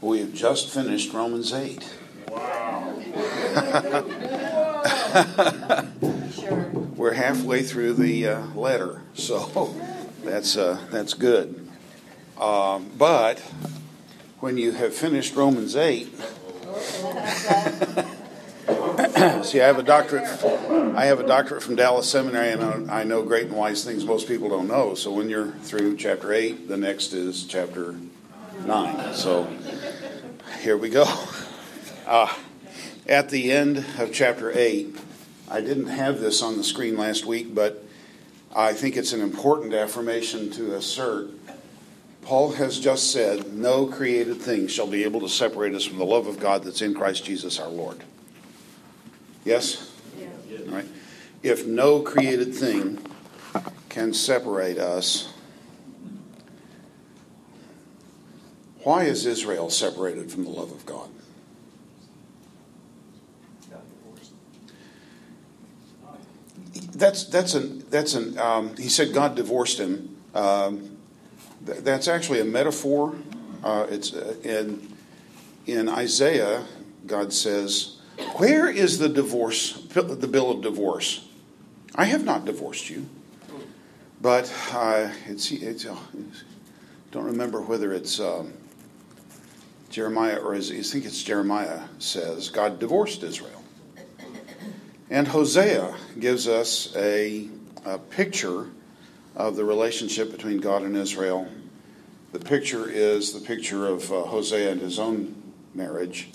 We have just finished Romans 8. Sure. We're halfway through the uh, letter, so that's uh, that's good. Um, but when you have finished Romans 8, see, I have a doctorate. I have a doctorate from Dallas Seminary, and I know great and wise things most people don't know. So when you're through chapter 8, the next is chapter 9. So here we go. Uh, at the end of chapter 8, I didn't have this on the screen last week, but I think it's an important affirmation to assert. Paul has just said, No created thing shall be able to separate us from the love of God that's in Christ Jesus our Lord. Yes? Yeah. Right? If no created thing can separate us, why is Israel separated from the love of God? That's that's an that's an um, he said God divorced him. Um, th- that's actually a metaphor. Uh, it's uh, in in Isaiah. God says, "Where is the divorce? The bill of divorce? I have not divorced you." But uh, it's, it's uh, don't remember whether it's um, Jeremiah or I think it's Jeremiah says God divorced Israel. And Hosea gives us a, a, picture of the relationship between God and Israel. The picture is the picture of uh, Hosea and his own marriage.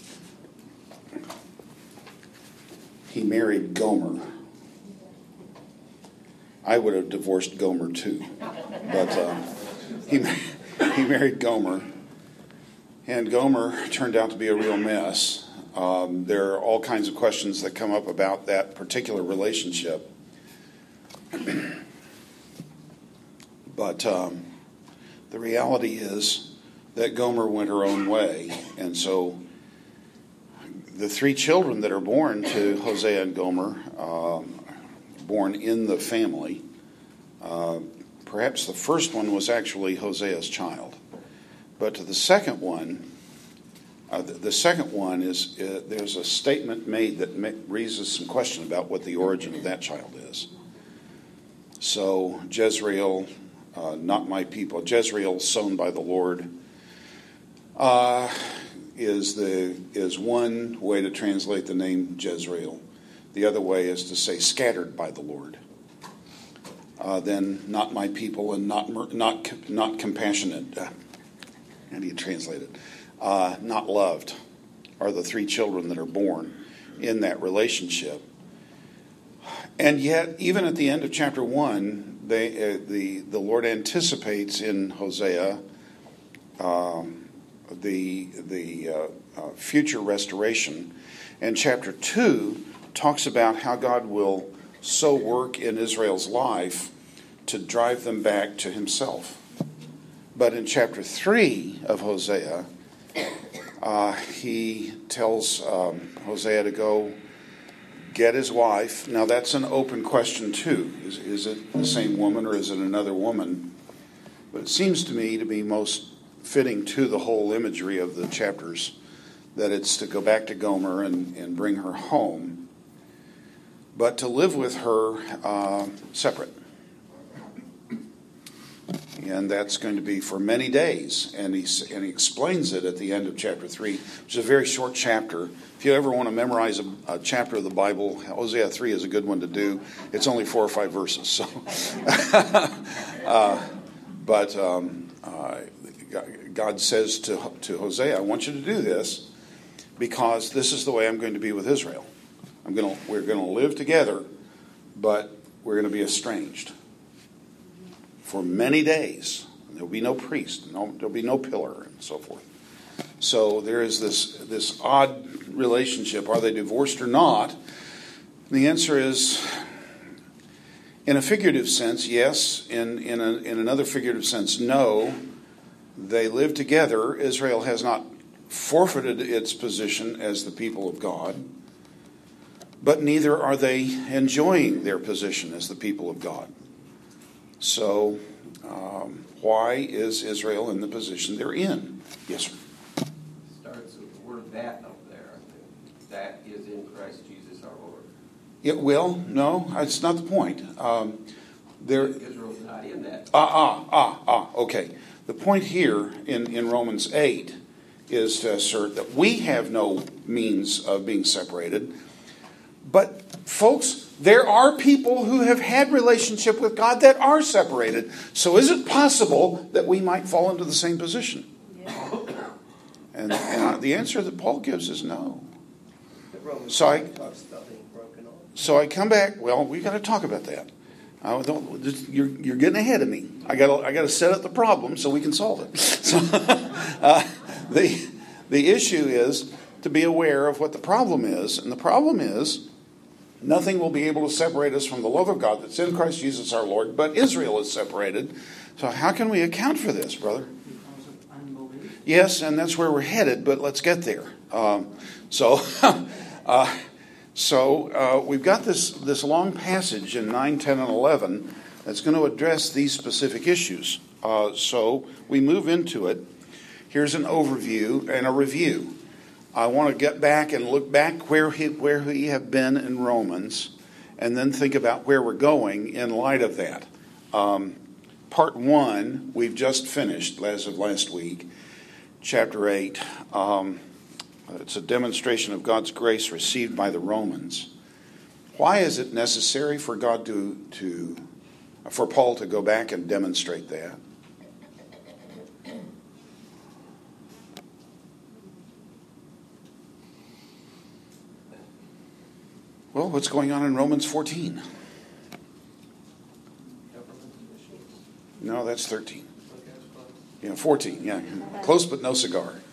He married Gomer. I would have divorced Gomer too, but uh, he he married Gomer, and Gomer turned out to be a real mess. Um, there are all kinds of questions that come up about that particular relationship. but um, the reality is that Gomer went her own way. And so the three children that are born to Hosea and Gomer, um, born in the family, uh, perhaps the first one was actually Hosea's child. But to the second one, uh, the, the, second one is uh, there's a statement made that ma- raises some question about what the origin of that child is. So, Jezreel, uh, not my people, Jezreel, sown by the Lord, uh, is, the, is one way to translate the name Jezreel. The other way is to say scattered by the Lord. Uh, then, not my people and not, not, not compassionate. How do you translate it? uh, not loved are the three children that are born in that relationship. And yet, even at the end of chapter one, they, uh, the the Lord anticipates in Hosea um, the the uh, uh, future restoration, and chapter two talks about how God will so work in Israel's life to drive them back to Himself. But in chapter three of Hosea, uh, he tells um, Hosea to go get his wife. Now, that's an open question, too. Is, is it the same woman or is it another woman? But it seems to me to be most fitting to the whole imagery of the chapters that it's to go back to Gomer and, and bring her home, but to live with her uh, separate and that's going to be for many days. And he, and he explains it at the end of chapter 3, which is a very short chapter. If you ever want to memorize a, a chapter of the Bible, Hosea 3 is a good one to do. It's only four or five verses. So, uh, But um, uh, God says to, to Hosea, I want you to do this because this is the way I'm going to be with Israel. I'm going to, we're going to live together, but we're going to be estranged for many days. There'll be no priest, no, there'll be no pillar, and so forth. So there is this, this odd relationship. Are they divorced or not? The answer is, in a figurative sense, yes. In, in, a, in another figurative sense, no. They live together. Israel has not forfeited its position as the people of God, but neither are they enjoying their position as the people of God. So, um, why is Israel in the position they're in? Yes, sir. Starts with the word that up there. That is in Christ Jesus our Lord. It will. No, it's not the point. Um, there, Israel's not in that. Ah, ah, ah, ah. Okay. The point here in, in Romans 8 is to assert that we have no means of being separated. But, folks, there are people who have had relationship with God that are separated. So, is it possible that we might fall into the same position? Yeah. And, and the answer that Paul gives is no. So I, so I come back. Well, we've got to talk about that. I don't, you're, you're getting ahead of me. I got I got to set up the problem so we can solve it. So, uh, the the issue is to be aware of what the problem is, and the problem is nothing will be able to separate us from the love of God that's in Christ Jesus our Lord. But Israel is separated. So how can we account for this, brother? Yes, and that's where we're headed. But let's get there. Um, so. Uh, so uh, we've got this, this long passage in 9, 10, and 11 that's going to address these specific issues. Uh, so we move into it. Here's an overview and a review. I want to get back and look back where he, where we have been in Romans and then think about where we're going in light of that. Um, part one, we've just finished as of last week, chapter 8. Um, it's a demonstration of God's grace received by the Romans. Why is it necessary for God to, to for Paul to go back and demonstrate that? Well, what's going on in Romans 14? No, that's 13. Yeah, 14. Yeah, close but no cigar.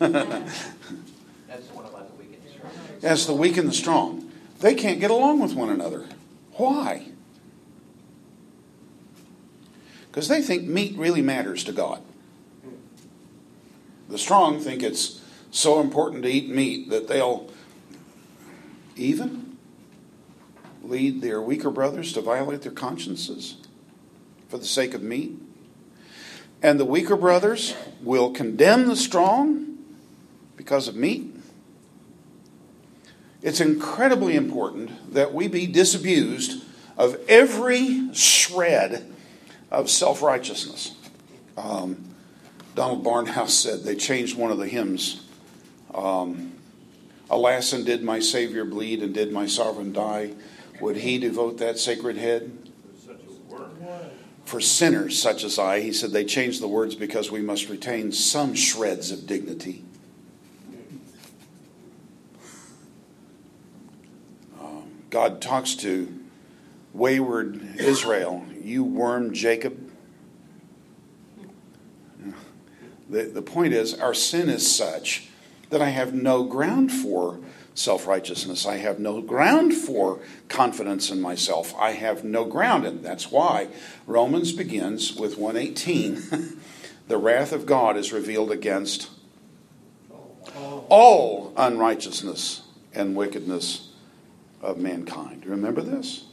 That's the weak and the strong. They can't get along with one another. Why? Because they think meat really matters to God. The strong think it's so important to eat meat that they'll even lead their weaker brothers to violate their consciences for the sake of meat. And the weaker brothers will condemn the strong because of meat. It's incredibly important that we be disabused of every shred of self righteousness. Um, Donald Barnhouse said they changed one of the hymns. Um, Alas, and did my Savior bleed, and did my sovereign die? Would he devote that sacred head? For sinners such as I, he said they changed the words because we must retain some shreds of dignity. Um, God talks to wayward Israel, you worm Jacob. The, the point is, our sin is such that I have no ground for self righteousness. I have no ground for confidence in myself. I have no ground, and that's why Romans begins with 118. the wrath of God is revealed against all unrighteousness and wickedness of mankind. Remember this?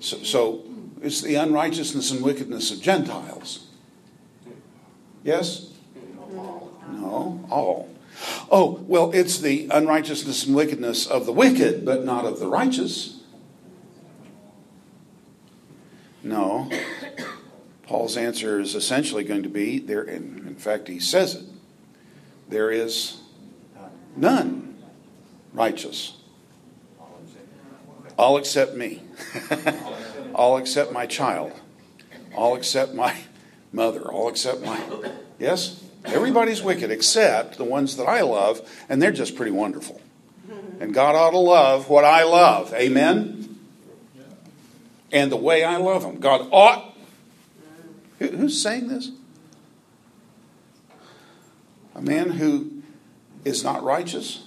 So, so it's the unrighteousness and wickedness of Gentiles. Yes? No, all. Oh, well, it's the unrighteousness and wickedness of the wicked, but not of the righteous. No. Paul's answer is essentially going to be there, in, in fact, he says it there is none righteous. I'll accept me. I'll accept my child. I'll accept my mother. I'll accept my. Yes? Everybody's wicked except the ones that I love, and they're just pretty wonderful. And God ought to love what I love. Amen? And the way I love them. God ought. Who's saying this? A man who is not righteous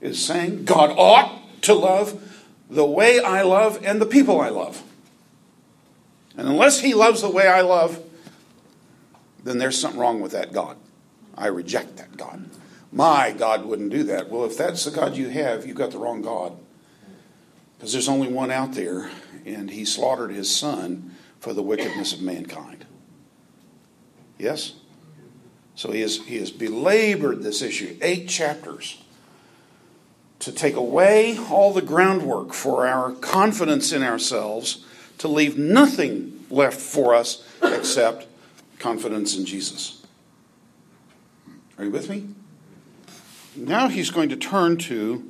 is saying God ought to love the way I love and the people I love. And unless he loves the way I love, then there's something wrong with that God. I reject that God. My God wouldn't do that. Well, if that's the God you have, you've got the wrong God. Because there's only one out there, and he slaughtered his son for the wickedness of mankind. Yes? So he has, he has belabored this issue. Eight chapters to take away all the groundwork for our confidence in ourselves, to leave nothing left for us except confidence in Jesus. Are you with me? Now he's going to turn to,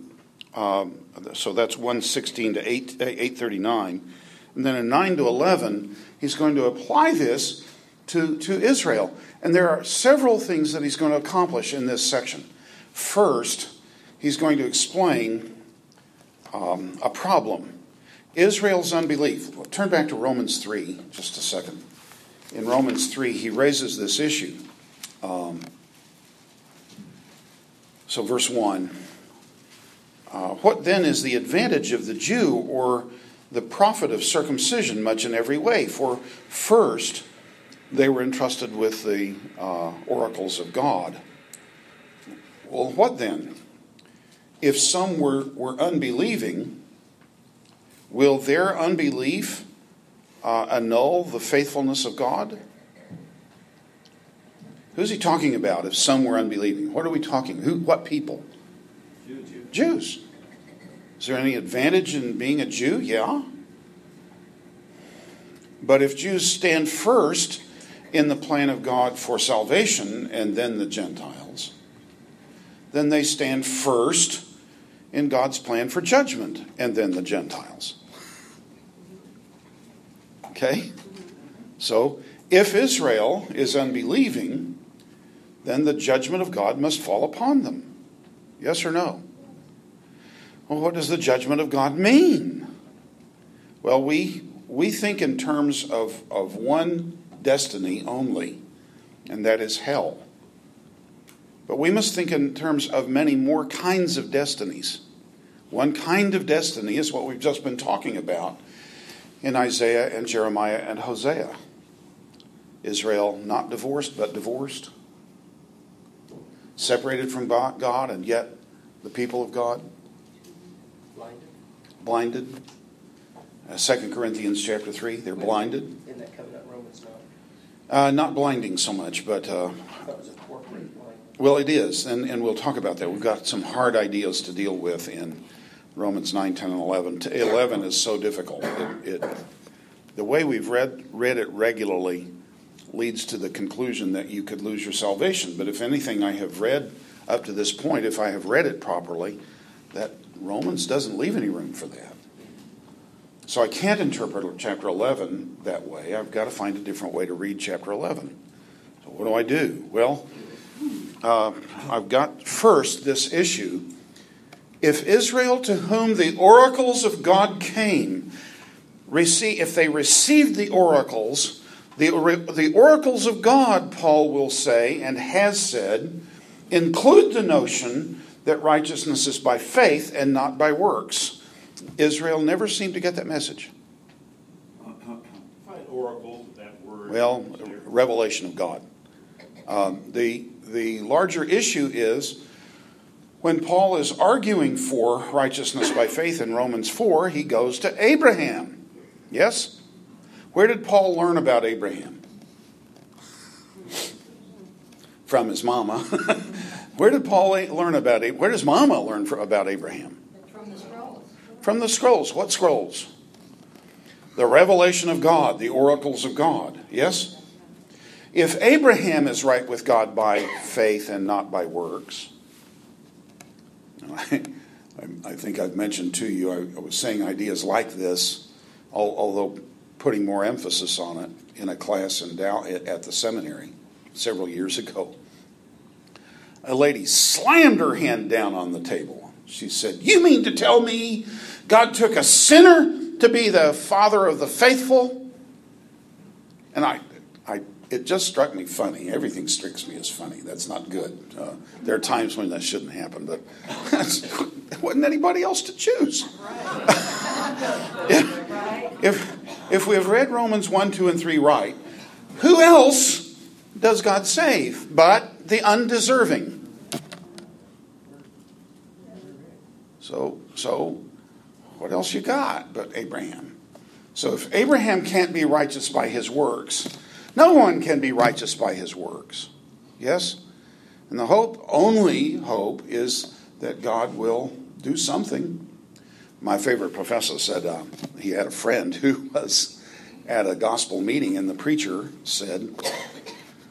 um, so that's 116 to 8, 839. And then in 9 to 11, he's going to apply this to, to Israel. And there are several things that he's going to accomplish in this section. First, he's going to explain um, a problem Israel's unbelief. Turn back to Romans 3 just a second. In Romans 3, he raises this issue. Um, so, verse 1 uh, What then is the advantage of the Jew or the profit of circumcision, much in every way? For first, they were entrusted with the uh, oracles of God. Well, what then? If some were, were unbelieving, will their unbelief uh, annul the faithfulness of God? Who's he talking about if some were unbelieving? What are we talking? Who, what people? Jew, Jew. Jews. Is there any advantage in being a Jew? Yeah. But if Jews stand first in the plan of God for salvation and then the Gentiles, then they stand first in God's plan for judgment and then the Gentiles. Okay? So, if Israel is unbelieving, then the judgment of God must fall upon them. Yes or no? Well, what does the judgment of God mean? Well, we, we think in terms of, of one destiny only, and that is hell. But we must think in terms of many more kinds of destinies. One kind of destiny is what we've just been talking about in Isaiah and Jeremiah and Hosea. Israel not divorced, but divorced, separated from God, and yet the people of God. Blinded. Blinded. Uh, 2 Corinthians chapter 3, they're blinded. In that covenant Romans 9. Uh, not blinding so much, but. Uh, That was a corporate blind. well, it is, and, and we'll talk about that. We've got some hard ideas to deal with in Romans 9, 10, and 11. To 11 is so difficult. It, it, the way we've read, read it regularly leads to the conclusion that you could lose your salvation. But if anything I have read up to this point, if I have read it properly, that Romans doesn't leave any room for that. So I can't interpret chapter 11 that way. I've got to find a different way to read chapter 11. So what do I do? Well, uh, I've got first this issue. If Israel, to whom the oracles of God came, receive, if they received the oracles, the, the oracles of God, Paul will say, and has said, include the notion that righteousness is by faith and not by works. Israel never seemed to get that message. Find that word. Well, revelation of God. Um, the, the larger issue is when Paul is arguing for righteousness by faith in Romans 4, he goes to Abraham. Yes? Where did Paul learn about Abraham? From his mama. Where did Paul learn about it? Where does mama learn about Abraham? From the scrolls. From the scrolls. What scrolls? The revelation of God, the oracles of God. Yes? If Abraham is right with God by faith and not by works, I, I think I've mentioned to you, I, I was saying ideas like this, although putting more emphasis on it in a class in Dow, at the seminary several years ago. A lady slammed her hand down on the table. She said, You mean to tell me God took a sinner to be the father of the faithful? And I, I, it just struck me funny. Everything strikes me as funny. That's not good. Uh, there are times when that shouldn't happen, but there wasn't anybody else to choose. if, if, if we have read Romans 1, 2, and 3 right, who else does God save but the undeserving? So, so what else you got but Abraham? So if Abraham can't be righteous by his works, no one can be righteous by his works. Yes? And the hope, only hope, is that God will do something. My favorite professor said uh, he had a friend who was at a gospel meeting, and the preacher said,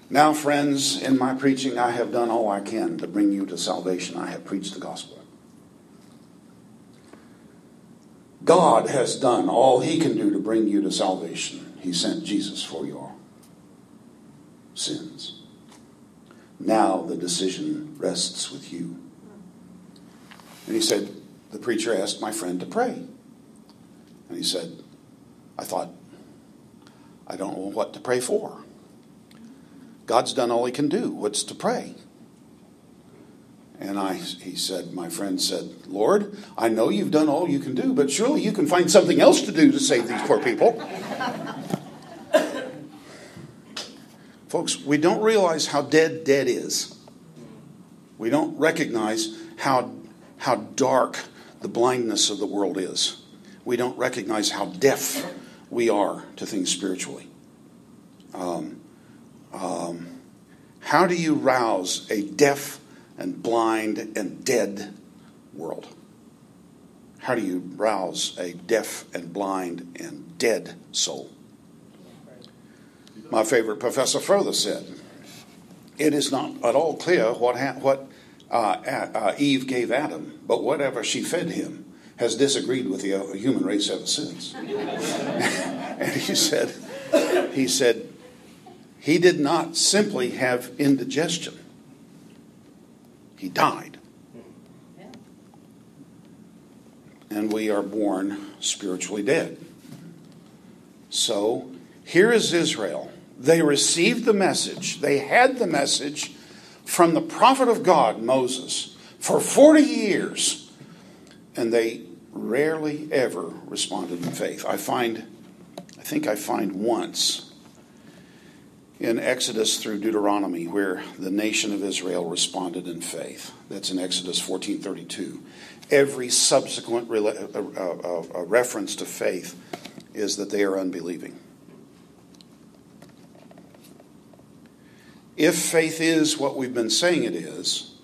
Now, friends, in my preaching, I have done all I can to bring you to salvation. I have preached the gospel. God has done all he can do to bring you to salvation. He sent Jesus for your sins. Now the decision rests with you. And he said, the preacher asked my friend to pray. And he said, I thought, I don't know what to pray for. God's done all he can do. What's to pray? And I, he said, my friend said, Lord, I know you've done all you can do, but surely you can find something else to do to save these poor people. Folks, we don't realize how dead dead is. We don't recognize how, how dark the blindness of the world is. We don't recognize how deaf we are to things spiritually. Um, um, how do you rouse a deaf and blind and dead world? How do you rouse a deaf and blind and dead soul? My favorite professor further said, It is not at all clear what, ha- what uh, uh, Eve gave Adam, but whatever she fed him has disagreed with the uh, human race ever since. and he said, he said, he did not simply have indigestion. He died. And we are born spiritually dead. So here is Israel. They received the message, they had the message from the prophet of God, Moses, for 40 years, and they rarely ever responded in faith. I find, I think I find once in Exodus through Deuteronomy where the nation of Israel responded in faith. That's in Exodus 14:32. Every subsequent re- uh, uh, uh, reference to faith is that they are unbelieving. If faith is what we've been saying it is,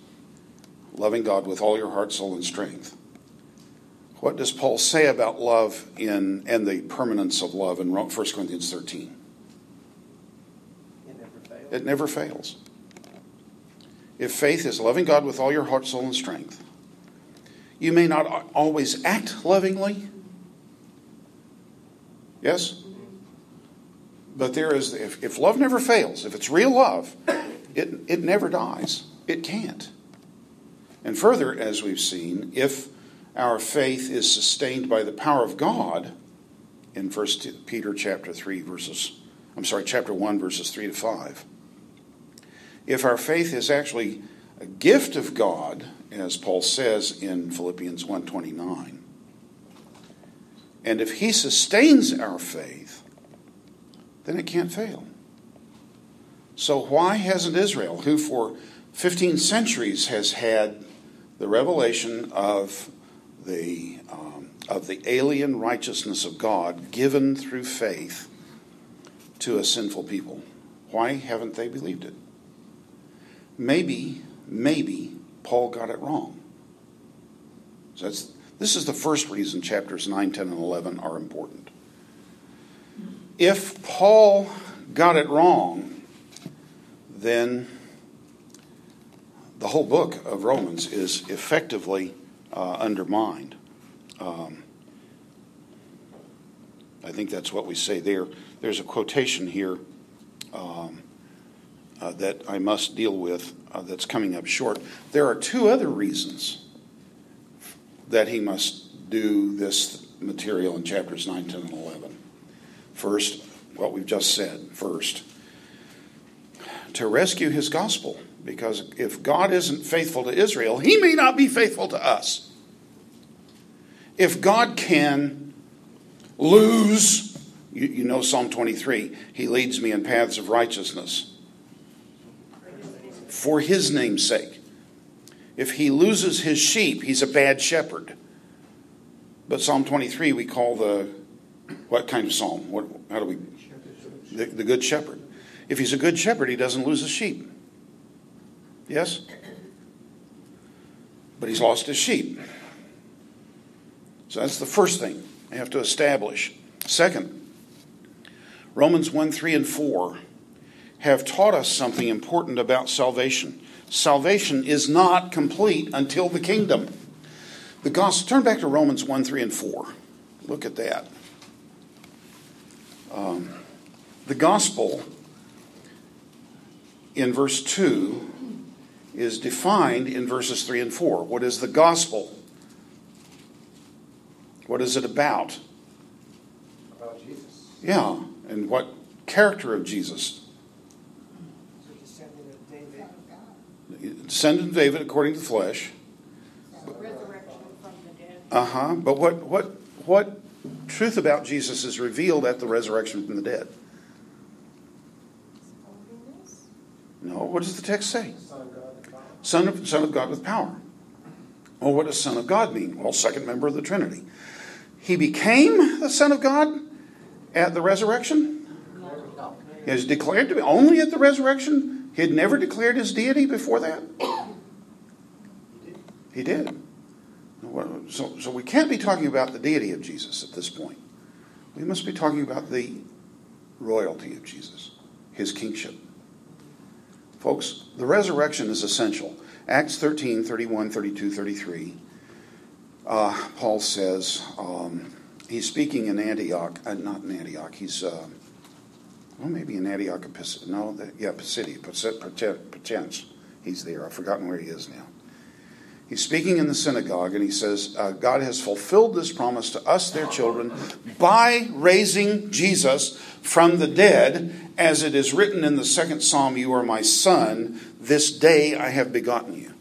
loving God with all your heart, soul, and strength, what does Paul say about love in and the permanence of love in 1 Corinthians 13? It never fails. It never fails. If faith is loving God with all your heart, soul, and strength, you may not always act lovingly. Yes? But there is, if, if love never fails, if it's real love, it, it never dies. It can't. And further, as we've seen, if our faith is sustained by the power of God, in 1 Peter chapter 3, verses, I'm sorry, chapter 1, verses 3 to 5, if our faith is actually a gift of God, as Paul says in Philippians 1:29, and if he sustains our faith, then it can't fail. So why hasn't Israel, who for 15 centuries has had the revelation of the um, of the alien righteousness of God given through faith to a sinful people, why haven't they believed it? Maybe, maybe Paul got it wrong. So that's, this is the first reason chapters 9, 10, and 11 are important. If Paul got it wrong, then the whole book of Romans is effectively uh, undermined. Um, I think that's what we say there. There's a quotation here um, uh, that I must deal with uh, that's coming up short. There are two other reasons that he must do this material in chapters 9, 10, and 11. First, what we've just said. First, to rescue his gospel. Because if God isn't faithful to Israel, he may not be faithful to us. If God can lose, you, you know Psalm 23, he leads me in paths of righteousness for his name's sake. If he loses his sheep, he's a bad shepherd. But Psalm 23 we call the what kind of psalm? What, how do we the, the good shepherd. If he's a good shepherd, he doesn't lose his sheep. Yes? But he's lost his sheep. So that's the first thing I have to establish. Second, Romans 1 3 and 4 have taught us something important about salvation. Salvation is not complete until the kingdom. The gospel, turn back to Romans 1 3 and 4. Look at that. Um, the gospel in verse 2 is defined in verses 3 and 4. What is the gospel? What is it about? About Jesus. Yeah, and what character of Jesus? So descendant of David. Descendant of David according to the flesh. Resurrection from the dead. Uh huh. But what, what, what truth about Jesus is revealed at the resurrection from the dead? No. What does the text say? Son of God. Son of, God with power. Well, what does Son of God mean? Well, second member of the Trinity. He became the Son of God at the resurrection. He was declared to be only at the resurrection. He had never declared his deity before that. He did. So, so we can't be talking about the deity of Jesus at this point. We must be talking about the royalty of Jesus, his kingship. Folks, the resurrection is essential. Acts 13, 31, 32, 33. Uh, Paul says, um, he's speaking in Antioch, uh, not in Antioch, he's, uh, well, maybe in Antioch, no, the, yeah, Pisidia, Potence. He's there. I've forgotten where he is now. He's speaking in the synagogue and he says, uh, God has fulfilled this promise to us, their children, by raising Jesus from the dead, as it is written in the second psalm, You are my son, this day I have begotten you.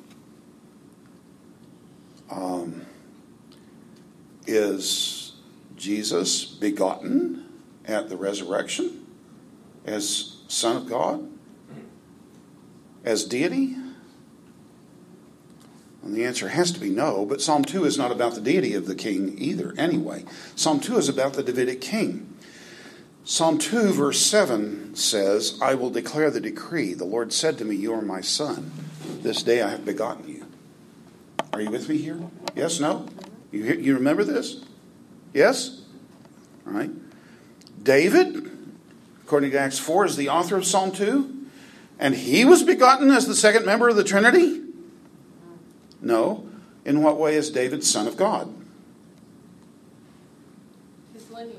Um, is Jesus begotten at the resurrection as Son of God? As deity? And the answer has to be no, but Psalm 2 is not about the deity of the king either, anyway. Psalm 2 is about the Davidic king. Psalm 2, verse 7 says, I will declare the decree. The Lord said to me, You are my son. This day I have begotten you. Are you with me here? Yes, no? You, you remember this? Yes? All right. David, according to Acts 4, is the author of Psalm 2, and he was begotten as the second member of the Trinity? No. In what way is David son of God? His lineage.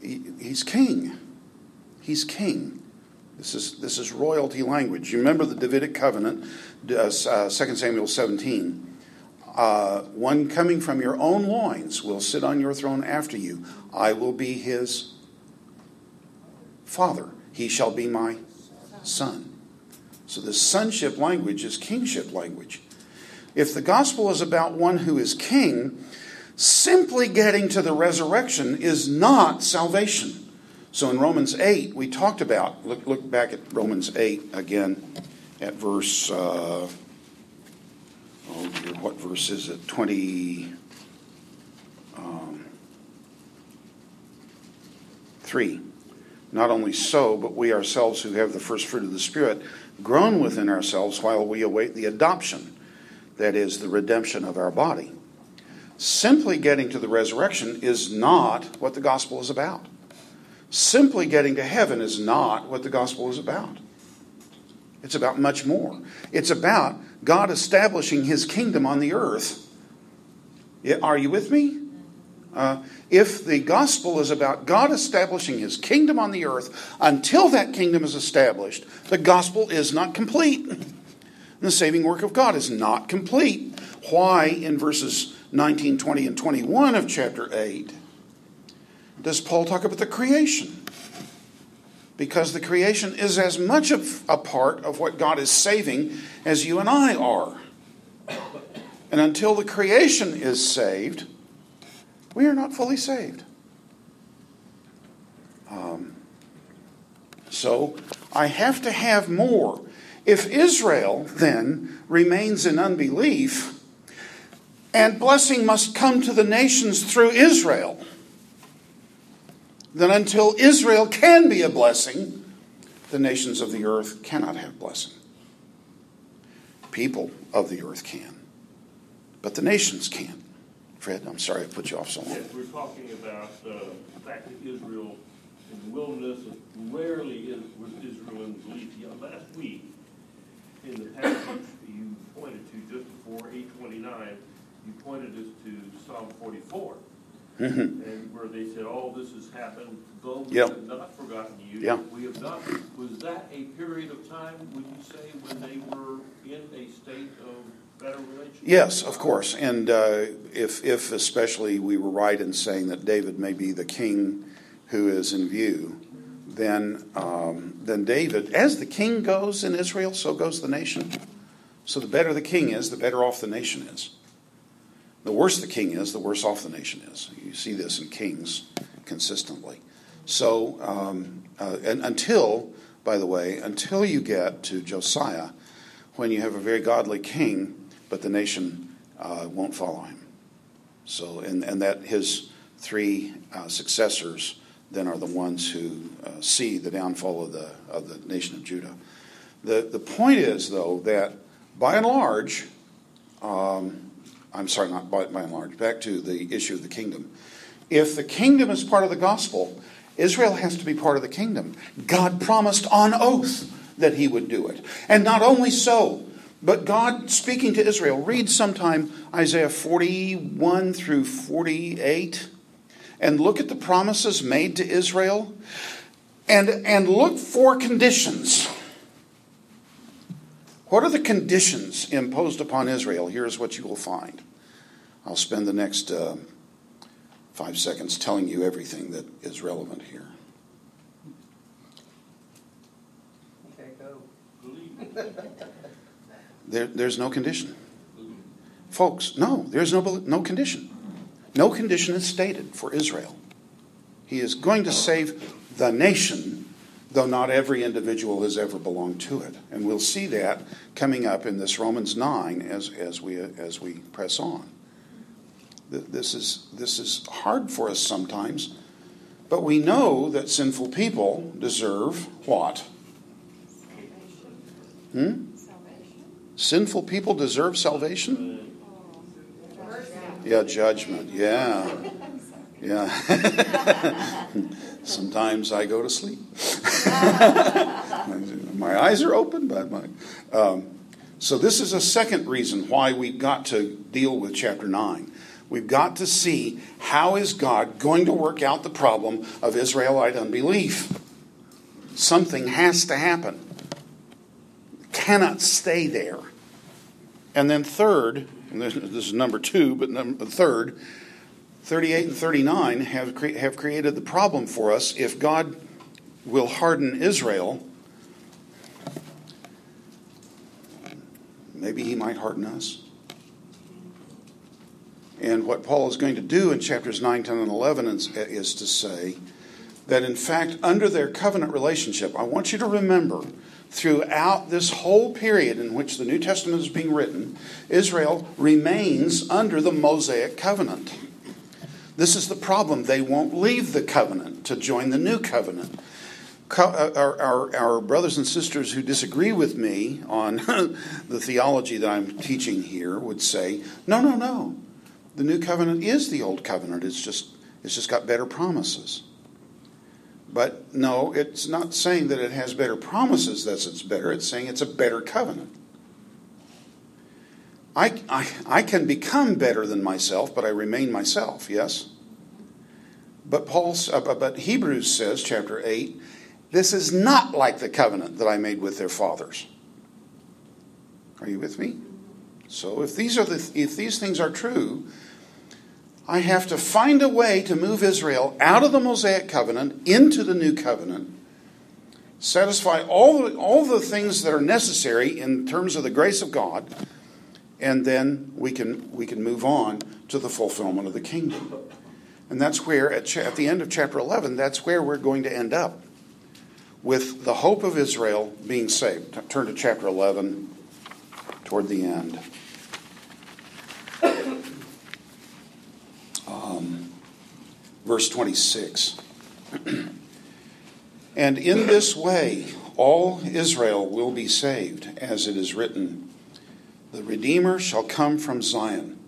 He, he's king. He's king. This is, this is royalty language. You remember the Davidic covenant, uh, 2 Samuel 17. Uh, one coming from your own loins will sit on your throne after you. I will be his father. He shall be my son. So the sonship language is kingship language. If the gospel is about one who is king, simply getting to the resurrection is not salvation. So in Romans 8, we talked about, look, look back at Romans 8 again at verse, uh, oh dear, what verse is it? 20. Um, 3. Not only so, but we ourselves who have the first fruit of the Spirit groan within ourselves while we await the adoption that is, the redemption of our body. Simply getting to the resurrection is not what the gospel is about. Simply getting to heaven is not what the gospel is about. It's about much more. It's about God establishing his kingdom on the earth. Are you with me? Uh, if the gospel is about God establishing his kingdom on the earth, until that kingdom is established, the gospel is not complete. The saving work of God is not complete. Why, in verses 19, 20, and 21 of chapter 8, does Paul talk about the creation? Because the creation is as much of a part of what God is saving as you and I are. And until the creation is saved, we are not fully saved. Um, so I have to have more if Israel then remains in unbelief, and blessing must come to the nations through Israel, then until Israel can be a blessing, the nations of the earth cannot have blessing. People of the earth can, but the nations can't. Fred, I'm sorry I put you off so long. Yes, we're talking about uh, the fact that Israel in the wilderness rarely is, was Israel in belief. Last week, in the passage you pointed to just before 829, you pointed us to Psalm 44. Mm-hmm. And where they said, "All this has happened, though we Yeah. have not forgotten you. Yeah. We have not." Was that a period of time, would you say, when they were in a state of better relationship? Yes, of course. And uh, if, if especially we were right in saying that David may be the king who is in view, then, um, then David, as the king goes in Israel, so goes the nation. So the better the king is, the better off the nation is. The worse the king is, the worse off the nation is. You see this in kings consistently. So, um, uh, and until, by the way, until you get to Josiah, when you have a very godly king, but the nation uh, won't follow him. So, and, and that his three uh, successors then are the ones who uh, see the downfall of the, of the nation of Judah. The, the point is, though, that by and large, um, I'm sorry, not by, by and large, back to the issue of the kingdom. If the kingdom is part of the gospel, Israel has to be part of the kingdom. God promised on oath that he would do it. And not only so, but God speaking to Israel, read sometime Isaiah 41 through 48 and look at the promises made to Israel and, and look for conditions. What are the conditions imposed upon Israel? Here's what you will find. I'll spend the next uh, five seconds telling you everything that is relevant here. Go. There, there's no condition. Folks, no, there's no, no condition. No condition is stated for Israel. He is going to save the nation, though not every individual has ever belonged to it. And we'll see that coming up in this Romans 9 as, as, we, as we press on. This is, this is hard for us sometimes, but we know that sinful people deserve what? Hmm? Sinful people deserve salvation? Yeah, judgment. Yeah. Yeah. Sometimes I go to sleep. my eyes are open, but my. Um, so, this is a second reason why we've got to deal with chapter 9. We've got to see how is God going to work out the problem of Israelite unbelief. Something has to happen. Cannot stay there. And then third, this this is number two, but number third, 38 and 39 have, cre- have created the problem for us. If God will harden Israel, maybe he might harden us. And what Paul is going to do in chapters 9, 10, and 11 is, is to say that, in fact, under their covenant relationship, I want you to remember throughout this whole period in which the New Testament is being written, Israel remains under the Mosaic covenant. This is the problem. They won't leave the covenant to join the new covenant. Uh, Our, our, our brothers and sisters who disagree with me on the theology that I'm teaching here would say, no, no, no. The new covenant is the old covenant. It's just, it's just got better promises. But no, it's not saying that it has better promises that it's better. It's saying it's a better covenant. I, I, I can become better than myself, but I remain myself, yes? But Paul, uh, but Hebrews says, chapter 8, this is not like the covenant that I made with their fathers. Are you with me? So if these are the if these things are true, I have to find a way to move Israel out of the Mosaic covenant into the new covenant, satisfy all the, all the things that are necessary in terms of the grace of God, and then we can we can move on to the fulfillment of the kingdom. And that's where at, cha- at the end of chapter 11, that's where we're going to end up with the hope of Israel being saved. Turn to chapter 11 toward the end. Um, verse 26. and in this way, all Israel will be saved, as it is written The Redeemer shall come from Zion.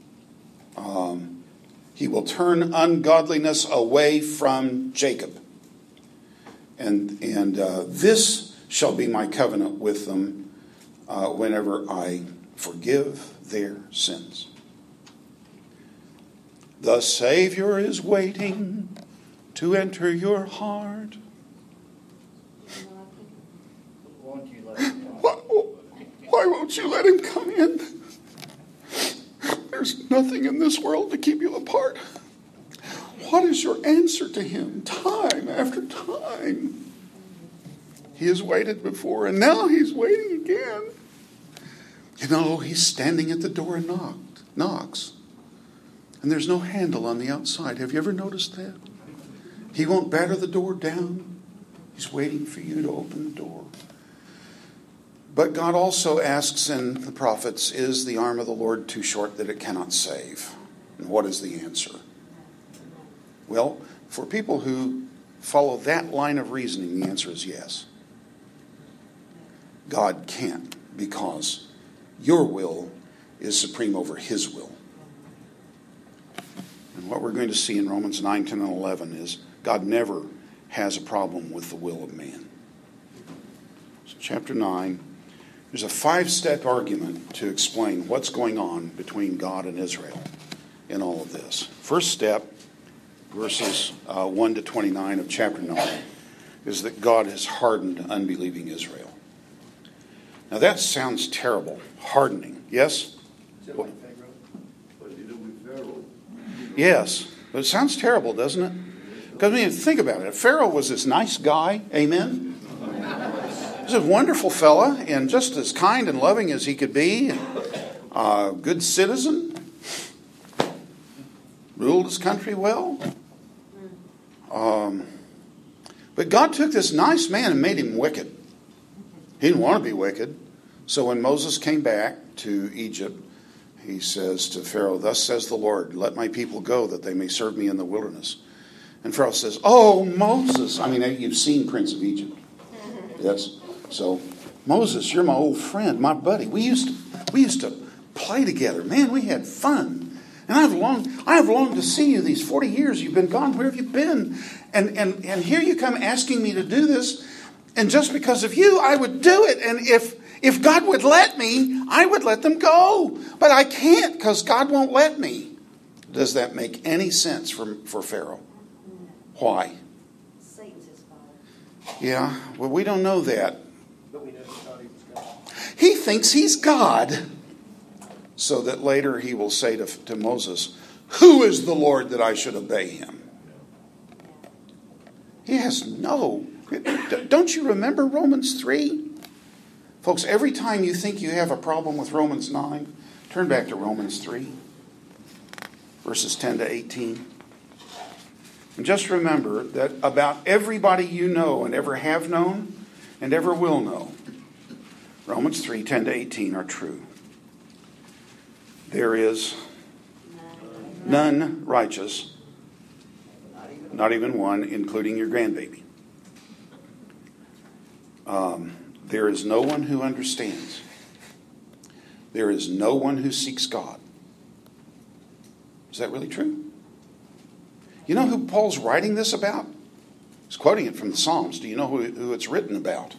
Um, He will turn ungodliness away from Jacob. And, and uh, this shall be my covenant with them uh, whenever I forgive their sins. The Savior is waiting to enter your heart. Won't you let him Why, why won't you let him come in? There's nothing in this world to keep you apart. What is your answer to him time after time? He has waited before, and now he's waiting again. You know, he's standing at the door and knocked, knocks. And there's no handle on the outside. Have you ever noticed that? He won't batter the door down. He's waiting for you to open the door. But God also asks in the prophets, Is the arm of the Lord too short that it cannot save? And what is the answer? Well, for people who follow that line of reasoning, the answer is yes. God can't because your will is supreme over his will. And what we're going to see in Romans 9, 10, and 11 is God never has a problem with the will of man. So, chapter 9, there's a five step argument to explain what's going on between God and Israel in all of this. First step, verses uh, 1 to 29 of chapter 9, is that God has hardened unbelieving Israel. Now that sounds terrible. Hardening, yes did he do with Pharaoh? Yes. But it sounds terrible, doesn't it? Because I mean, think about it. Pharaoh was this nice guy, amen? He was a wonderful fella and just as kind and loving as he could be, a good citizen. Ruled his country well. Um, but God took this nice man and made him wicked. He didn't want to be wicked. So when Moses came back to Egypt, he says to Pharaoh, Thus says the Lord, let my people go that they may serve me in the wilderness. And Pharaoh says, Oh, Moses. I mean, eh, you've seen Prince of Egypt. Mm-hmm. Yes? So, Moses, you're my old friend, my buddy. We used to, we used to play together. Man, we had fun. And I've longed, I have longed to see you these 40 years you've been gone. Where have you been? And, and, and here you come asking me to do this. And just because of you, I would do it. And if, if God would let me, I would let them go. But I can't because God won't let me. Does that make any sense for, for Pharaoh? Why? Satan's his father. Yeah, well, we don't know that. But we never he. He thinks he's God. So that later he will say to, to Moses, Who is the Lord that I should obey him? He has no. Don't you remember Romans 3? Folks, every time you think you have a problem with Romans 9, turn back to Romans 3, verses 10 to 18. And just remember that about everybody you know and ever have known and ever will know, Romans 3 10 to 18 are true. There is none righteous, not even one, including your grandbaby. Um, there is no one who understands. There is no one who seeks God. Is that really true? You know who Paul's writing this about? He's quoting it from the Psalms. Do you know who, it's written about?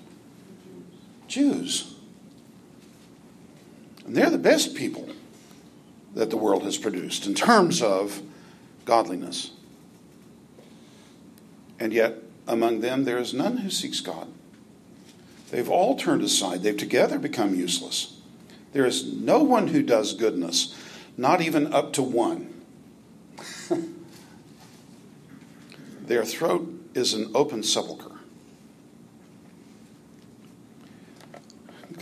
Jews. And they're the best people that the world has produced in terms of godliness. And yet, among them, there is none who seeks God. They've all turned aside, they've together become useless. There is no one who does goodness, not even up to one. Their throat is an open sepulchre.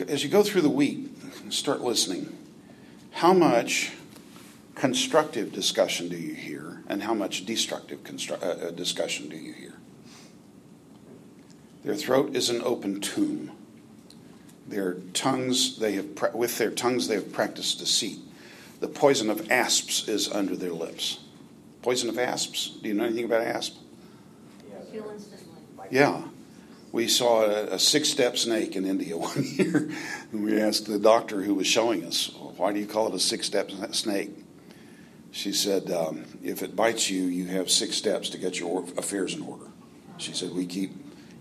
As you go through the week, start listening. How much constructive discussion do you hear, and how much destructive constru- uh, discussion do you hear? Their throat is an open tomb. Their tongues, they have with their tongues they have practiced deceit. The poison of asps is under their lips. Poison of asps. Do you know anything about asp? Yeah. We saw a, a six step snake in India one year, and we asked the doctor who was showing us, Why do you call it a six step snake? She said, um, if it bites you, you have six steps to get your affairs in order. She said, we keep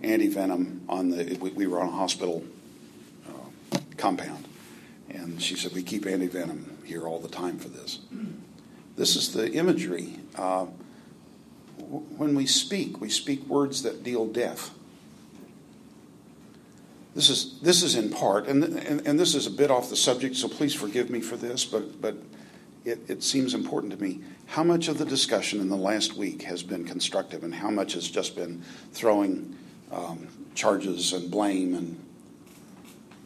anti venom on the, we, we were on a hospital uh, compound. And she said, we keep anti venom here all the time for this. This is the imagery. Uh, when we speak, we speak words that deal death. This is, this is in part, and, and, and this is a bit off the subject, so please forgive me for this, but, but it, it seems important to me. How much of the discussion in the last week has been constructive, and how much has just been throwing um, charges and blame? And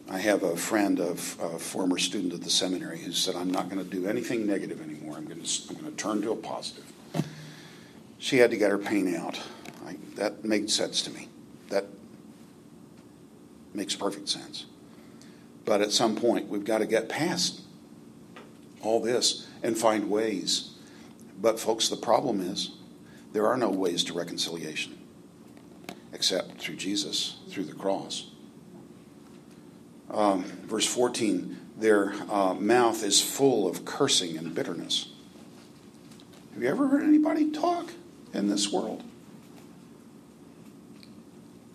I have a friend, of a former student at the seminary, who said, "I'm not going to do anything negative anymore. I'm going to, I'm going to turn to a positive." She had to get her pain out. I, that made sense to me. That makes perfect sense. But at some point, we've got to get past all this and find ways. But, folks, the problem is there are no ways to reconciliation except through Jesus, through the cross. Um, verse 14 their uh, mouth is full of cursing and bitterness. Have you ever heard anybody talk in this world?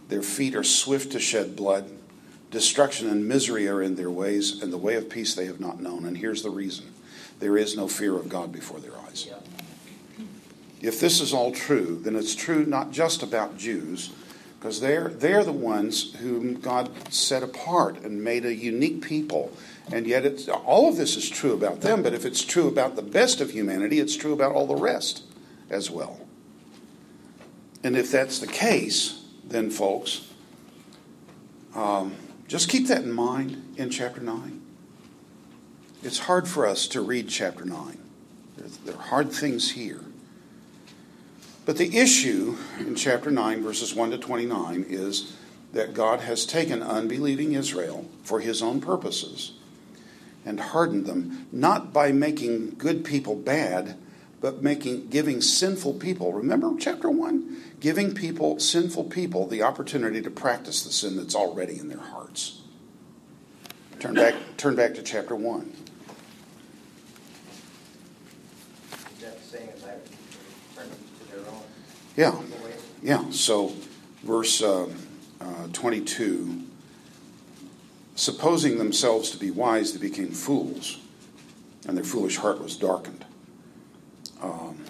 Their feet are swift to shed blood. Destruction and misery are in their ways, and the way of peace they have not known. And here's the reason there is no fear of God before their eyes. If this is all true, then it's true not just about Jews, because they're, they're the ones whom God set apart and made a unique people. And yet, it's, all of this is true about them, but if it's true about the best of humanity, it's true about all the rest as well. And if that's the case, then, folks, um, just keep that in mind in chapter 9. It's hard for us to read chapter 9, there are hard things here. But the issue in chapter 9, verses 1 to 29, is that God has taken unbelieving Israel for his own purposes and hardened them, not by making good people bad, but making giving sinful people remember chapter 1 giving people sinful people the opportunity to practice the sin that's already in their hearts. Turn back turn back to chapter 1 Is that the same as I turn to their own yeah. Yeah. So verse uh, uh, 22 supposing themselves to be wise they became fools and their foolish heart was darkened. Um,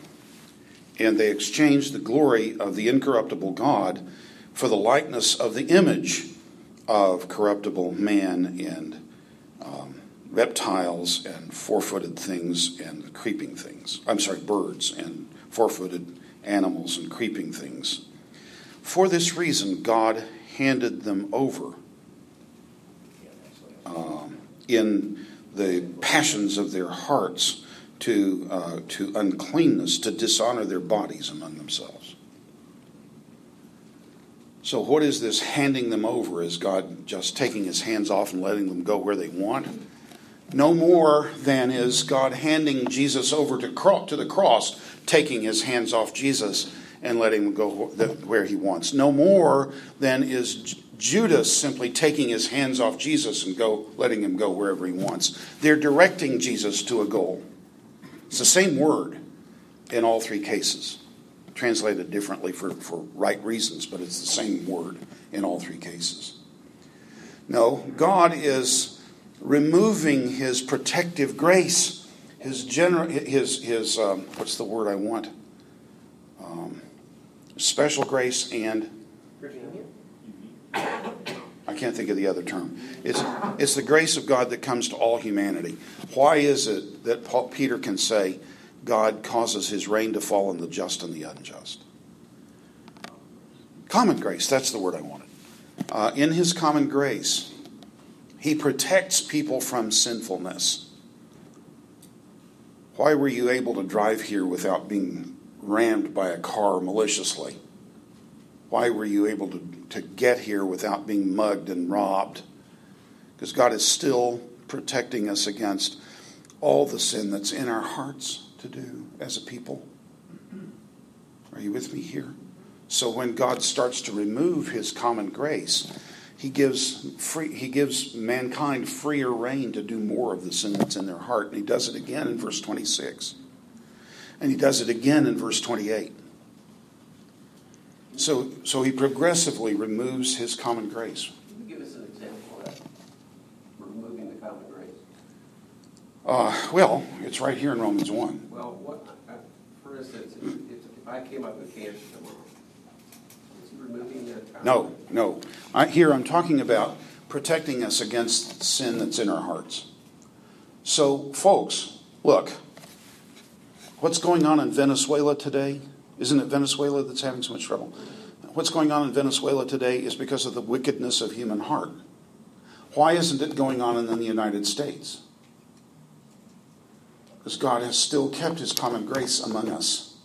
and they exchanged the glory of the incorruptible God for the likeness of the image of corruptible man and um, reptiles and four footed things and creeping things. I'm sorry, birds and four footed animals and creeping things. For this reason, God handed them over um, in the passions of their hearts to, uh, to uncleanness, to dishonor their bodies among themselves. So, what is this handing them over? Is God just taking his hands off and letting them go where they want? No more than is God handing Jesus over to, cro- to the cross, taking his hands off Jesus and letting him go where he wants. No more than is Judas simply taking his hands off Jesus and go letting him go wherever he wants. They're directing Jesus to a goal. It's the same word in all three cases, translated differently for, for right reasons, but it's the same word in all three cases. No, God is removing his protective grace, his general, his his um, what's the word I want? Um, special grace and I can't think of the other term. It's, it's the grace of God that comes to all humanity. Why is it that Paul, Peter can say God causes his rain to fall on the just and the unjust? Common grace, that's the word I wanted. Uh, in his common grace, he protects people from sinfulness. Why were you able to drive here without being rammed by a car maliciously? Why were you able to, to get here without being mugged and robbed? Because God is still protecting us against all the sin that's in our hearts to do as a people. Are you with me here? So when God starts to remove his common grace, he gives free, he gives mankind freer rein to do more of the sin that's in their heart. And he does it again in verse 26. And he does it again in verse 28. So, so he progressively removes his common grace. Can you give us an example of that? Removing the common grace? Uh, well, it's right here in Romans 1. Well, what, uh, for instance, if, if I came up with cancer tomorrow, removing common? No, no. I, here I'm talking about protecting us against sin that's in our hearts. So, folks, look, what's going on in Venezuela today? Isn't it Venezuela that's having so much trouble? What's going on in Venezuela today is because of the wickedness of human heart. Why isn't it going on in the United States? Because God has still kept his common grace among us.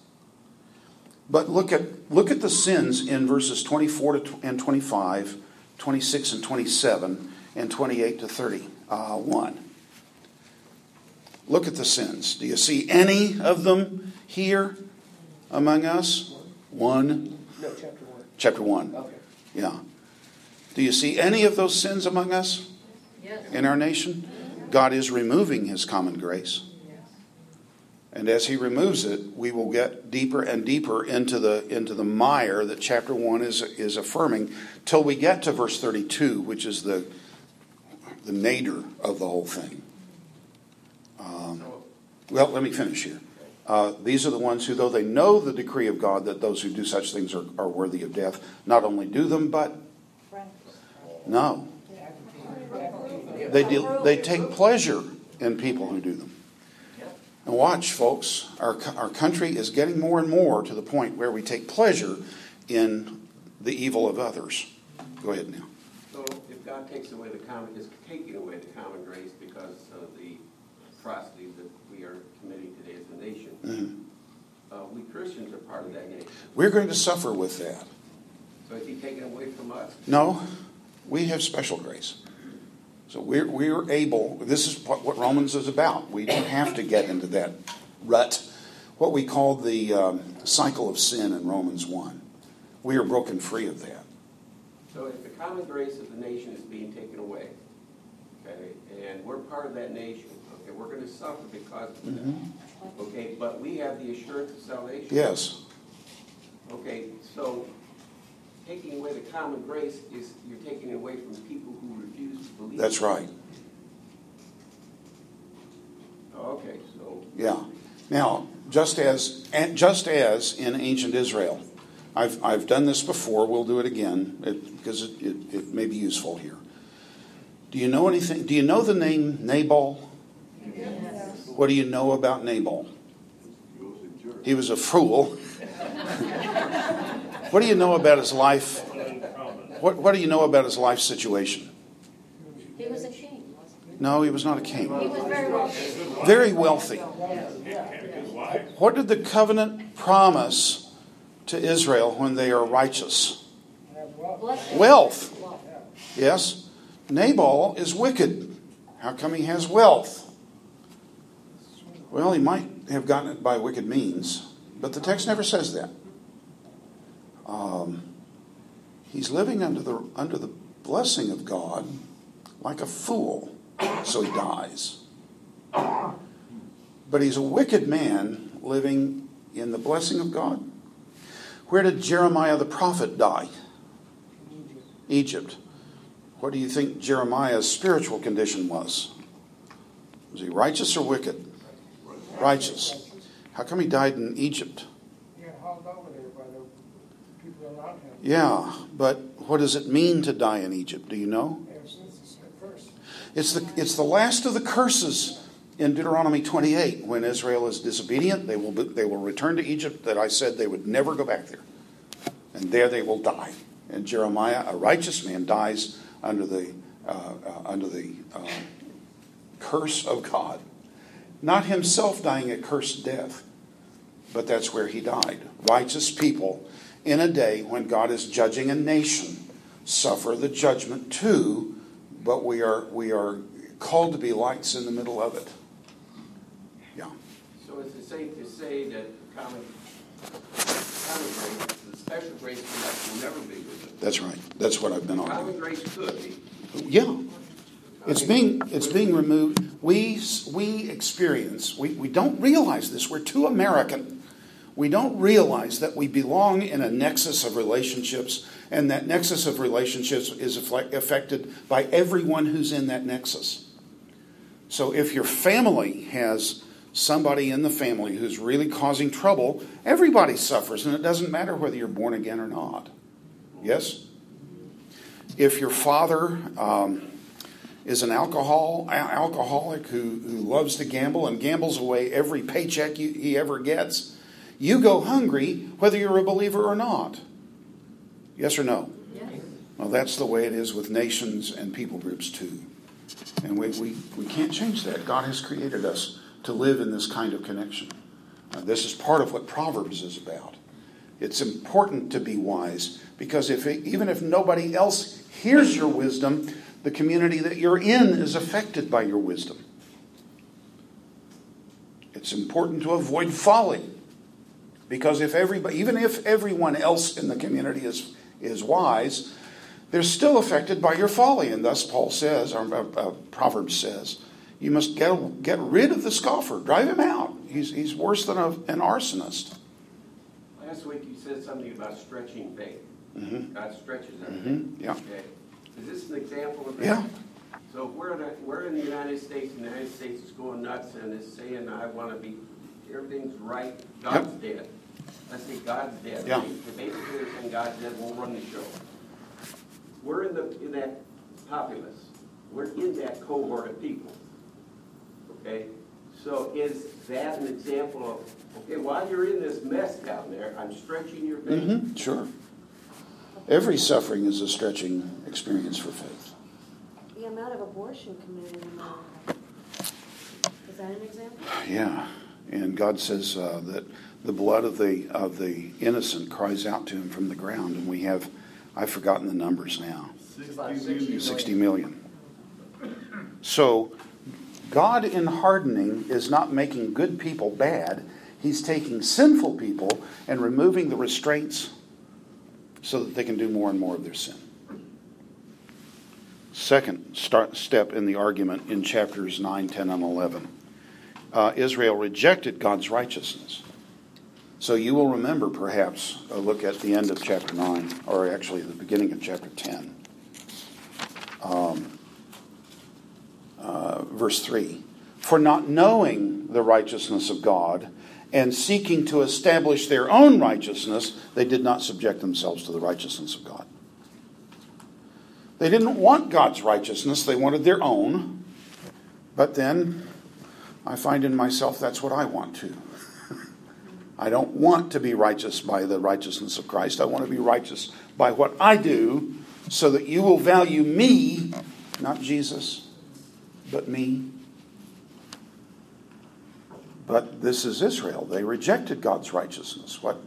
But look at, look at the sins in verses 24 to, and 25, 26 and 27, and 28 to 31. Uh, look at the sins. Do you see any of them here among us? One. No, chapter one. Chapter 1. Okay. Yeah. Do you see any of those sins among us Yes. in our nation? God is removing his common grace. And as he removes it, we will get deeper and deeper into the into the mire that chapter 1 is is affirming till we get to verse 32, which is the the nadir of the whole thing. Um, well, let me finish here. Uh, these are the ones who, though they know the decree of God that those who do such things are, are worthy of death, not only do them, but no. They, de- they take pleasure in people who do them. And watch, folks, our, our country is getting more and more to the point where we take pleasure in the evil of others. Go ahead now. so if God takes away the common, is taking away the common grace because of the atrocities that we are committing today as a nation, Mhm. uh, we Christians are part of that nation. We're going to suffer with that. So is he taking it away from us? No, we have special grace. So we're, we're able, this is what, what Romans is about. We don't have to get into that rut, what we call the um, cycle of sin in Romans 1. We are broken free of that. So if the common grace of the nation is being taken away, okay, and we're part of that nation, okay, we're gonna suffer because of that. Okay, but we have the assurance of salvation. Yes, Okay, so taking away the common grace is, you're taking it away from people who refuse to believe. that's right. Oh, okay, so, Yeah. Now, just as, just as in ancient Israel, I've, I've done this before, we'll do it again it, because it, it, it may be useful here. Do you know anything? Do you know the name Nabal? Yes. What do you know about Nabal? He was a fool. What do you know about his life? What, what do you know about his life situation? He was a king, wasn't he? No, he was not a king. He was very wealthy. Very wealthy. What did the covenant promise to Israel when they are righteous? Wealth. Yes? Nabal is wicked. How come he has wealth? Well, he might have gotten it by wicked means, but the text never says that. Um, he's living under the, under the blessing of God like a fool, so he dies. But he's a wicked man living in the blessing of God. Where did Jeremiah the prophet die? Egypt. What do you think Jeremiah's spiritual condition was? Was he righteous or wicked? Righteous. How come he died in Egypt? He got hauled over there by the people around him. Yeah, but what does it mean to die in Egypt? Do you know? It's the. It's the, last of the curses in Deuteronomy 28. When Israel is disobedient, they will, they will return to Egypt that I said they would never go back there. And there they will die. And Jeremiah, a righteous man, dies under the, uh, uh, under the uh, curse of God. Not himself dying a cursed death, but that's where he died. Righteous people in a day when God is judging a nation suffer the judgment too, but we are, we are called to be lights in the middle of it. Yeah. so is it safe to say that common, common grace, the special grace will never be with? That's right. That's what I've been on. Common grace could be, Yeah. It's being, it's being removed. We, we experience, we, we don't realize this. We're too American. We don't realize that we belong in a nexus of relationships, and that nexus of relationships is affected by everyone who's in that nexus. So if your family has somebody in the family who's really causing trouble, everybody suffers, and it doesn't matter whether you're born again or not. Yes? If your father, um, is an alcohol alcoholic who, who loves to gamble and gambles away every paycheck you, he ever gets, you go hungry whether you're a believer or not. Yes or no? Yes. Well, that's the way it is with nations and people groups too. And we, we, we can't change that. God has created us to live in this kind of connection. Uh, this is part of what Proverbs is about. It's important to be wise because if it, even if nobody else hears your wisdom, the community that you're in is affected by your wisdom. It's important to avoid folly. Because if everybody, even if everyone else in the community is, is wise, they're still affected by your folly. And thus, Paul says, or uh, uh, Proverbs says, you must get, get rid of the scoffer, drive him out. He's, he's worse than a, an arsonist. Last week you said something about stretching faith. Mm-hmm. God stretches our. Mm-hmm. Yeah. Okay. Is this an example of that? Yeah. So if we're in, a, we're in the United States, the United States is going nuts and is saying, I want to be, everything's right, God's dead. Let's say God's dead. Yeah. They basically they're saying God's dead, we'll run the show. We're in the, in that populace. We're in that cohort of people. Okay? So is that an example of, okay, while you're in this mess down there, I'm stretching your faith? Mm-hmm. Sure. Every suffering is a stretching experience for faith. The amount of abortion committed in America. Is that an example? Yeah. And God says uh, that the blood of the of the innocent cries out to him from the ground, and we have I've forgotten the numbers now. Sixty million. So God in hardening is not making good people bad. He's taking sinful people and removing the restraints so that they can do more and more of their sin. Second step in the argument in chapters 9, 10, and 11. Uh, Israel rejected God's righteousness. So you will remember, perhaps, a look at the end of chapter 9, or actually the beginning of chapter 10. Um, uh, verse 3 For not knowing the righteousness of God and seeking to establish their own righteousness, they did not subject themselves to the righteousness of God. They didn't want God's righteousness, they wanted their own. But then I find in myself that's what I want to. I don't want to be righteous by the righteousness of Christ. I want to be righteous by what I do so that you will value me, not Jesus, but me. But this is Israel. They rejected God's righteousness. What,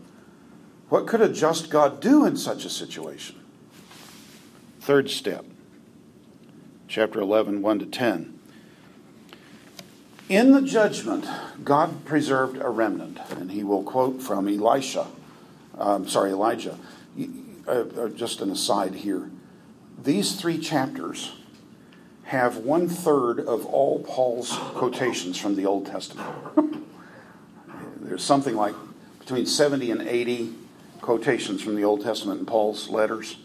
what could a just God do in such a situation? Third step, chapter 11, 1 to 10. In the judgment, God preserved a remnant, and he will quote from Elisha, um, sorry, Elijah. Uh, uh, just an aside here. These three chapters have one third of all Paul's quotations from the Old Testament. There's something like between 70 and 80 quotations from the Old Testament in Paul's letters,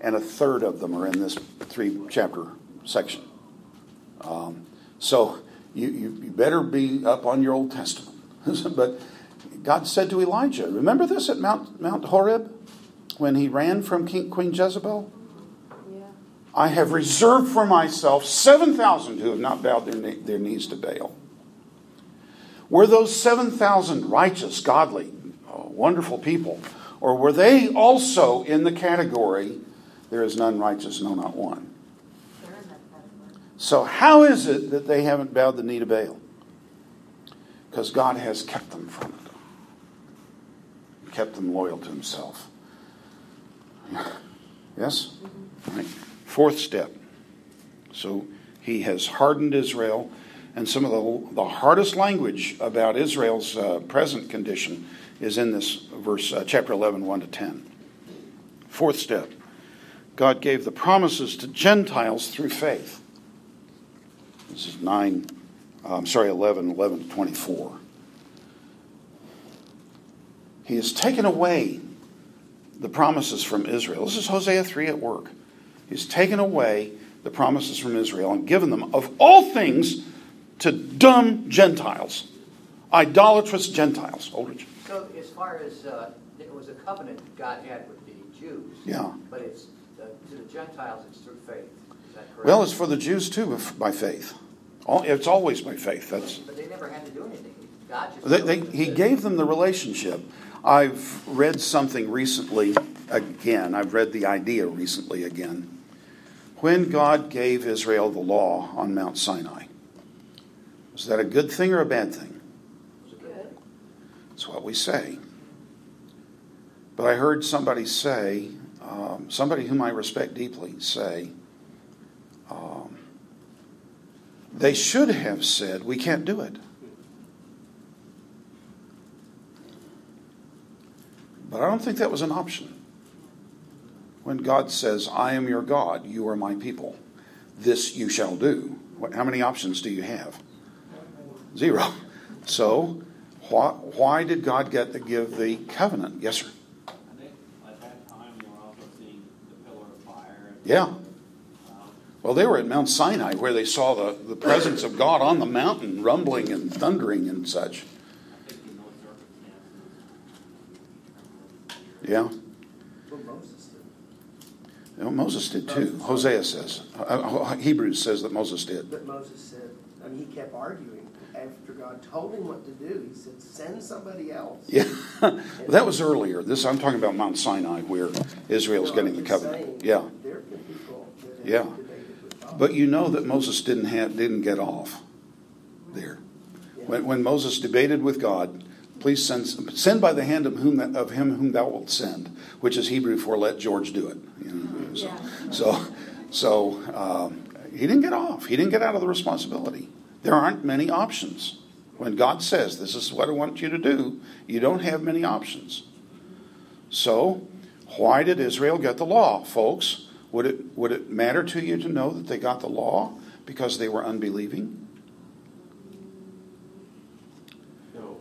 and a third of them are in this three chapter section. Um, so you, you, you better be up on your Old Testament. but God said to Elijah, remember this at Mount, Mount Horeb when he ran from King, Queen Jezebel? Yeah. I have reserved for myself 7,000 who have not bowed their, their knees to Baal. Were those 7,000 righteous, godly, uh, wonderful people? Or were they also in the category, there is none righteous, no, not one? So, how is it that they haven't bowed the knee to Baal? Because God has kept them from it, kept them loyal to Himself. Yes? Mm-hmm. Right. Fourth step. So, He has hardened Israel, and some of the, the hardest language about Israel's uh, present condition is in this verse, uh, chapter 11, 1 to 10. Fourth step. God gave the promises to Gentiles through faith. This is 9, I'm sorry, 11, 11 to 24. He has taken away the promises from Israel. This is Hosea 3 at work. He's taken away the promises from Israel and given them, of all things, to dumb Gentiles, idolatrous Gentiles. Oldridge. So as far as, uh, it was a covenant God had with the Jews. Yeah. But it's, uh, to the Gentiles, it's through faith. Is that correct? Well, it's for the Jews too, by faith. It's always by faith. That's But they never had to do anything. God just. they, they, he gave them the relationship. I've read something recently again. I've read the idea recently again. When God gave Israel the law on Mount Sinai, was that a good thing or a bad thing? Good. That's what we say. But I heard somebody say, um, somebody whom I respect deeply, say, um, they should have said, we can't do it. But I don't think that was an option. When God says, I am your God, you are my people, this you shall do, what, how many options do you have? Zero. So, why, why did God get to give the covenant? Yes, sir. I think at that time, we were also seeing the pillar of fire. Yeah. Well, they were at Mount Sinai where they saw the, the presence of God on the mountain, rumbling and thundering and such. I think in those circumstances. Yeah. Well, Moses did. You know, Moses did too. Hosea says. Uh, uh, Hebrews says that Moses did. But Moses said, I mean, he kept arguing. After God told him what to do, he said, send somebody else. Yeah. that was earlier. This I'm talking about Mount Sinai where Israel's No, getting the covenant. saying, Yeah. There have been that have Yeah. Debated with God. But you know that Moses didn't have didn't get off there. When, when Moses debated with God, please send send by the hand of whom that, of him whom thou wilt send, which is Hebrew for let George do it. You know, so, Yeah. so, so um, he didn't get off. He didn't get out of the responsibility. There aren't many options. When God says this is what I want you to do, you don't have many options. So, why did Israel get the law, folks? Would it would it matter to you to know that they got the law because they were unbelieving? No,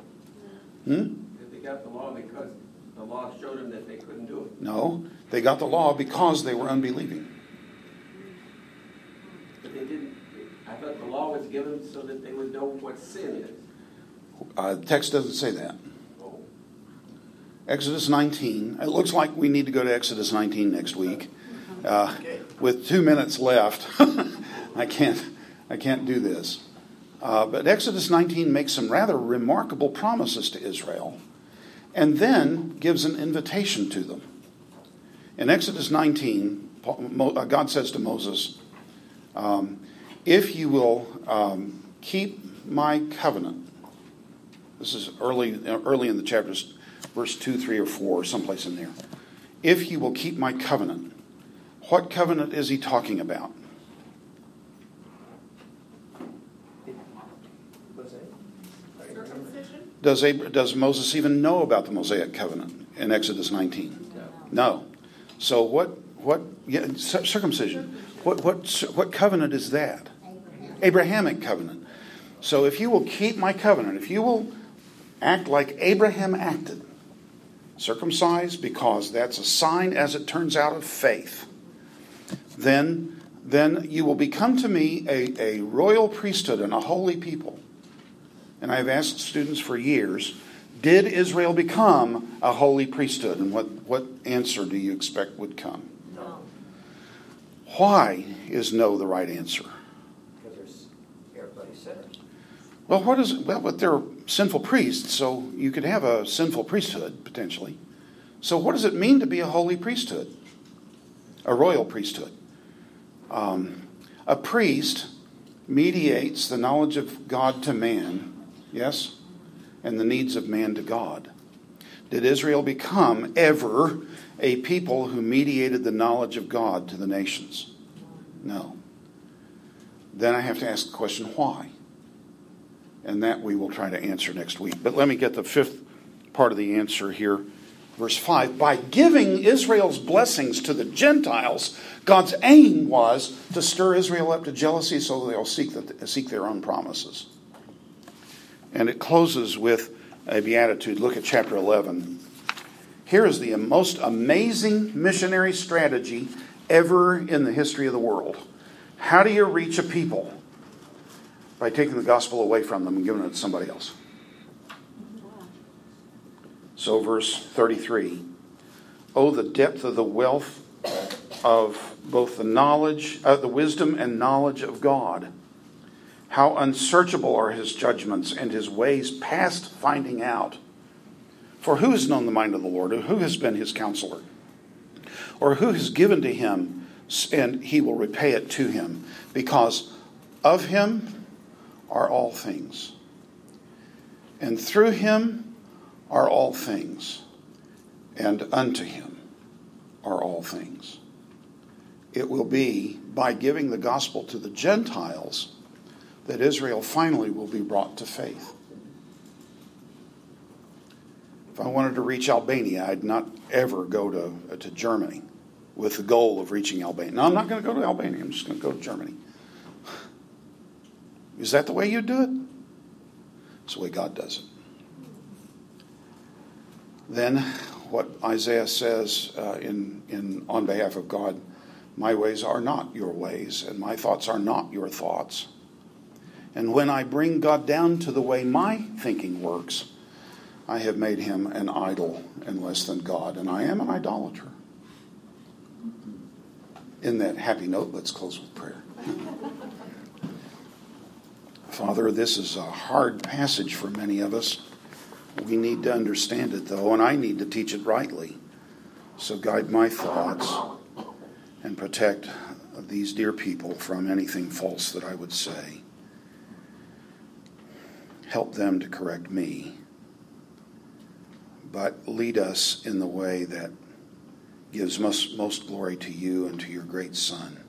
Hmm? That they got the law because the law showed them that they couldn't do it. No, they got the law because they were unbelieving. But they didn't, I thought the law was given so that they would know what sin is. Uh, the text doesn't say that. Oh, Exodus 19. It looks like we need to go to Exodus 19 next week. Uh, with two minutes left, I can't. I can't do this. Uh, but Exodus 19 makes some rather remarkable promises to Israel, and then gives an invitation to them. In Exodus 19, Paul- Mo- uh, God says to Moses, um, "If you will um, keep my covenant." This is early, early in the chapters, verse 2, 3, or 4, someplace in there. If you will keep my covenant. What covenant is he talking about? Was it? Circumcision? Does, Ab- does Moses even know about the Mosaic covenant in Exodus 19? No. So what, what yeah, cir- circumcision, what, what, what covenant is that? Abrahamic covenant. So if you will keep my covenant, if you will act like Abraham acted, circumcised because that's a sign, as it turns out, of faith, then, then you will become to me a, a royal priesthood and a holy people. And I've asked students for years, did Israel become a holy priesthood? And what, what answer do you expect would come? No. Why is no the right answer? Because there's, everybody's sinners. Well, what is well, but they're sinful priests, so you could have a sinful priesthood potentially. So, what does it mean to be a holy priesthood, a royal priesthood? Um, a priest mediates the knowledge of God to man, yes, and the needs of man to God. Did Israel become ever a people who mediated the knowledge of God to the nations? No. Then I have to ask the question why? And that we will try to answer next week. But let me get the fifth part of the answer here. Verse 5 By giving Israel's blessings to the Gentiles, God's aim was to stir Israel up to jealousy so they'll seek, the, seek their own promises. And it closes with a beatitude. Look at chapter 11. Here is the most amazing missionary strategy ever in the history of the world. How do you reach a people? By taking the gospel away from them and giving it to somebody else. So, verse 33 Oh, the depth of the wealth of both the knowledge, uh, the wisdom and knowledge of God. How unsearchable are his judgments and his ways past finding out. For who has known the mind of the Lord, or who has been his counselor? Or who has given to him, and he will repay it to him? Because of him are all things. And through him are all things. And unto him are all things. It will be by giving the gospel to the Gentiles that Israel finally will be brought to faith. If I wanted to reach Albania, I'd not ever go to, to Germany with the goal of reaching Albania. No, I'm not going to go to Albania. I'm just going to go to Germany. Is that the way you do it? It's the way God does it. Then, what Isaiah says uh, in, in, on behalf of God my ways are not your ways, and my thoughts are not your thoughts. And when I bring God down to the way my thinking works, I have made him an idol and less than God, and I am an idolater. In that happy note, let's close with prayer. Father, this is a hard passage for many of us. We need to understand it, though, and I need to teach it rightly. So guide my thoughts and protect these dear people from anything false that I would say. Help them to correct me, but lead us in the way that gives most, most glory to you and to your great Son,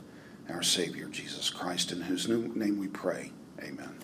our Savior, Jesus Christ, in whose name we pray. Amen.